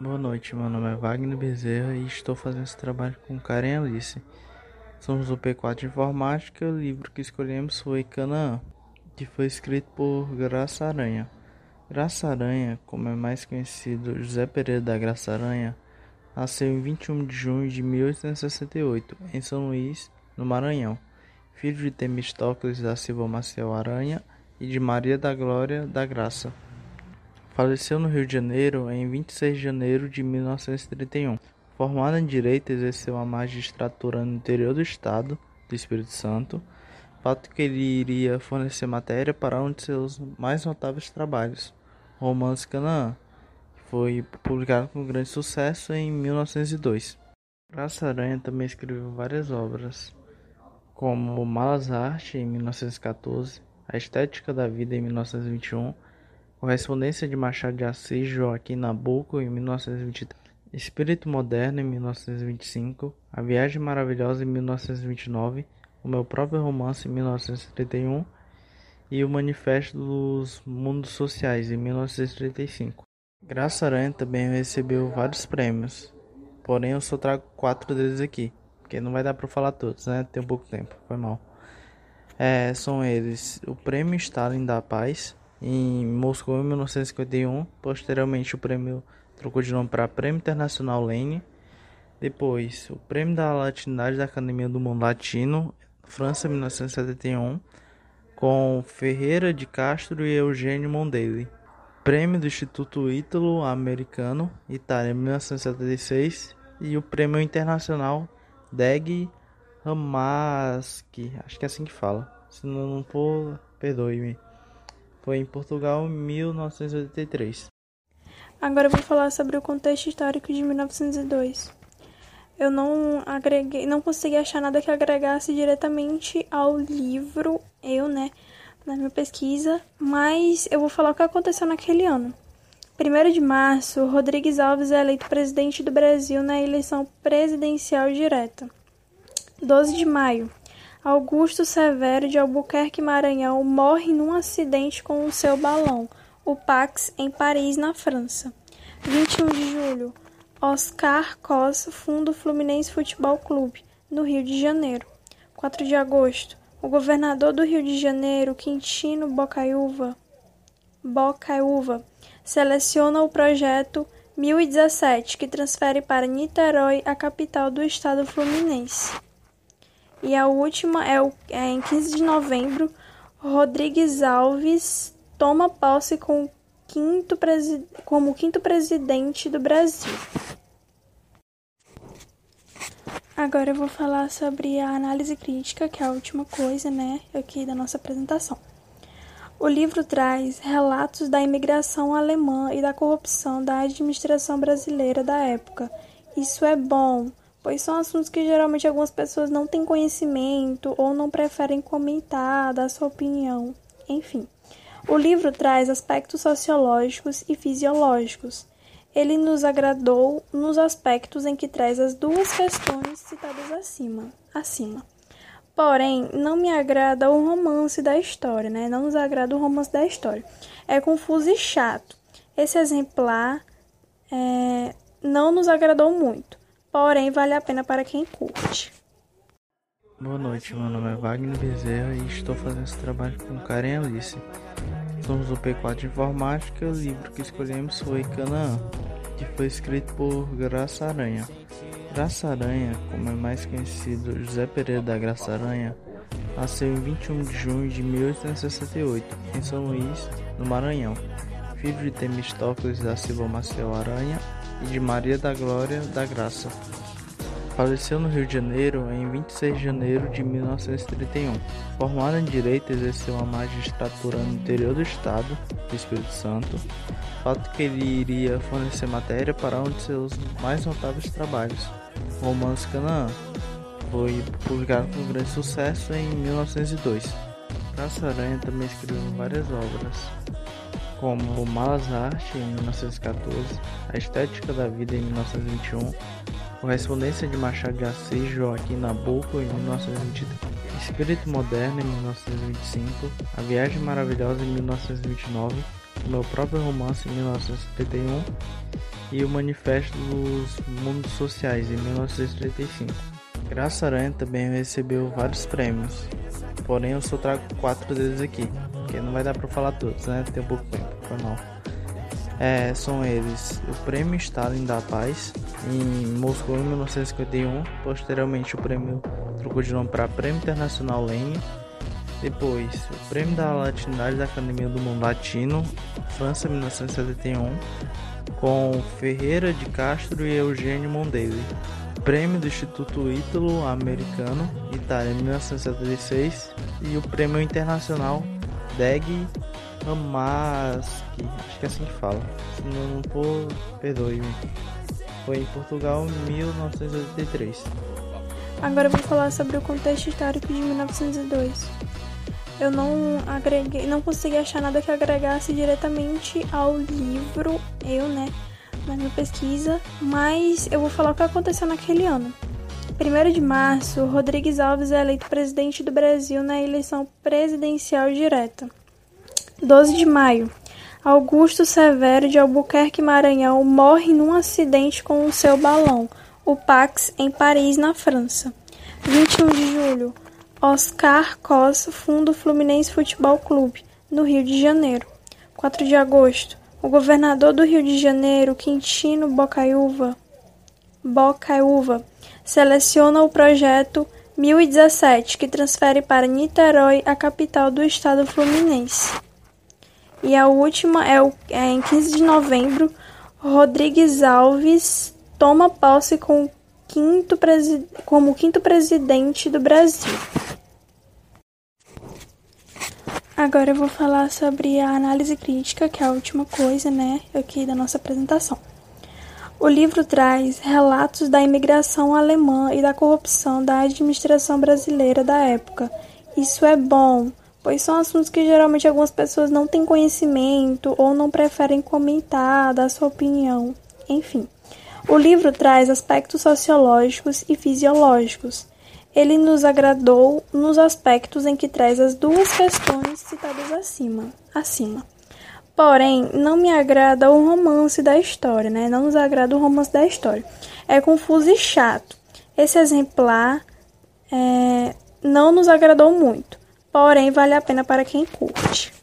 Boa noite, meu nome é Wagner Bezerra e estou fazendo esse trabalho com Karen Alice. Somos o P4 de Informática, o livro que escolhemos foi Canaã, que foi escrito por Graça Aranha. Graça Aranha, como é mais conhecido José Pereira da Graça Aranha, nasceu em 21 de junho de 1868, em São Luís, no Maranhão, filho de Temistocles da Silva Maciel Aranha e de Maria da Glória da Graça. Faleceu no Rio de Janeiro em 26 de janeiro de 1931. Formado em Direito, exerceu a magistratura no interior do Estado do Espírito Santo, fato que ele iria fornecer matéria para um de seus mais notáveis trabalhos, Romance Canaã, que foi publicado com grande sucesso em 1902. Graça Aranha também escreveu várias obras, como Malas Arte, em 1914, A Estética da Vida, em 1921, Correspondência de Machado de Assis Joaquim Nabuco, em 1923, Espírito Moderno, em 1925, A Viagem Maravilhosa, em 1929, O Meu Próprio Romance, em 1931 e O Manifesto dos Mundos Sociais, em 1935. Graça Aranha também recebeu vários prêmios, porém eu só trago quatro deles aqui, porque não vai dar para falar todos, né? Tem pouco tempo, foi mal. É, são eles o Prêmio Stalin da Paz, em Moscou em 1951. Posteriormente, o prêmio trocou de nome para Prêmio Internacional Lênin. Depois, o Prêmio da Latinidade da Academia do Mundo Latino, França 1971, com Ferreira de Castro e Eugênio Mondelli. Prêmio do Instituto Ítalo-Americano, Itália 1976. E o Prêmio Internacional Deg Ramaski, acho que é assim que fala. Se não for, perdoe-me. Foi em Portugal em 1983. Agora vou falar sobre o contexto histórico de 1902. Eu não agreguei, não consegui achar nada que agregasse diretamente ao livro, eu, né, na minha pesquisa, mas eu vou falar o que aconteceu naquele ano. 1 de março, Rodrigues Alves é eleito presidente do Brasil na eleição presidencial direta. 12 de maio, Augusto Severo de Albuquerque Maranhão morre num acidente com o seu balão, o Pax, em Paris, na França. 21 de julho, Oscar Cos funda o Fluminense Futebol Clube, no Rio de Janeiro. 4 de agosto, o governador do Rio de Janeiro, Quintino Bocaiúva, Bocaiúva seleciona o projeto 1017, que transfere para Niterói a capital do estado fluminense. E a última é, o, é em 15 de novembro, Rodrigues Alves toma posse com quinto como quinto presidente do Brasil. Agora eu vou falar sobre a análise crítica, que é a última coisa, né, aqui da nossa apresentação. O livro traz relatos da imigração alemã e da corrupção da administração brasileira da época. Isso é bom, pois são assuntos que geralmente algumas pessoas não têm conhecimento ou não preferem comentar, dar sua opinião, enfim. O livro traz aspectos sociológicos e fisiológicos. Ele nos agradou nos aspectos em que traz as duas questões citadas acima. acima. Porém, não me agrada o romance da história, né? Não nos agrada o romance da história. É confuso e chato. Esse exemplar é, não nos agradou muito porém vale a pena para quem curte. Boa noite, meu nome é Wagner Bezerra e estou fazendo esse trabalho com Karen Alice. Somos o P4 de Informática, o livro que escolhemos foi Canaã, que foi escrito por Graça Aranha. Graça Aranha, como é mais conhecido José Pereira da Graça Aranha, nasceu em 21 de junho de 1868, em São Luís, no Maranhão, filho de Temistocles da Silva Maciel Aranha e de Maria da Glória da Graça. Faleceu no Rio de Janeiro em 26 de janeiro de 1931. Formado em Direito, exerceu a magistratura no interior do Estado do Espírito Santo, fato que ele iria fornecer matéria para um de seus mais notáveis trabalhos, Romance Canaã. Foi publicado com grande sucesso em 1902. Graça Aranha também escreveu várias obras, como Malas Arte em 1914, A Estética da Vida em 1921, Correspondência de Machado de Assis Joaquim Nabuco em 1923, Espírito Moderno em 1925, A Viagem Maravilhosa em 1929, O Meu Próprio Romance em 1971 e o Manifesto dos Mundos Sociais em 1935. Graça Aranha também recebeu vários prêmios, porém eu só trago quatro deles aqui, porque não vai dar para falar todos, né? Tem um pouco tempo, É, são eles o Prêmio Stalin da Paz em Moscou em 1951, posteriormente o prêmio trocou de nome para Prêmio Internacional Lenin, depois o Prêmio da Latinidade da Academia do Mundo Latino, França 1971, com Ferreira de Castro e Eugênio Mondale. Prêmio do Instituto Ítalo-Americano, Itália, 1976, e o Prêmio Internacional Deg Ramaski, acho que é assim que fala. Se não for, perdoe-me. Foi em Portugal, em 1983. Agora vou falar sobre o contexto histórico de 1902. Eu não agreguei, não consegui achar nada que agregasse diretamente ao livro, eu, né, na minha pesquisa, mas eu vou falar o que aconteceu naquele ano. 1 de março, Rodrigues Alves é eleito presidente do Brasil na eleição presidencial direta. 12 de maio, Augusto Severo de Albuquerque Maranhão morre num acidente com o seu balão, o Pax, em Paris, na França. 21 de julho, Oscar Cos funda o Fluminense Futebol Clube, no Rio de Janeiro. 4 de agosto, o governador do Rio de Janeiro, Quintino Bocaiúva, Bocaiúva seleciona o projeto 1017, que transfere para Niterói a capital do estado fluminense. E a última é, o, é em 15 de novembro, Rodrigues Alves toma posse com quinto como quinto presidente do Brasil. Agora eu vou falar sobre a análise crítica, que é a última coisa, né, aqui da nossa apresentação. O livro traz relatos da imigração alemã e da corrupção da administração brasileira da época. Isso é bom, pois são assuntos que geralmente algumas pessoas não têm conhecimento ou não preferem comentar, dar sua opinião, enfim. O livro traz aspectos sociológicos e fisiológicos, ele nos agradou nos aspectos em que traz as duas questões citadas acima. acima. Porém, não me agrada o romance da história, né? Não nos agrada o romance da história. É confuso e chato. Esse exemplar é, não nos agradou muito, porém vale a pena para quem curte.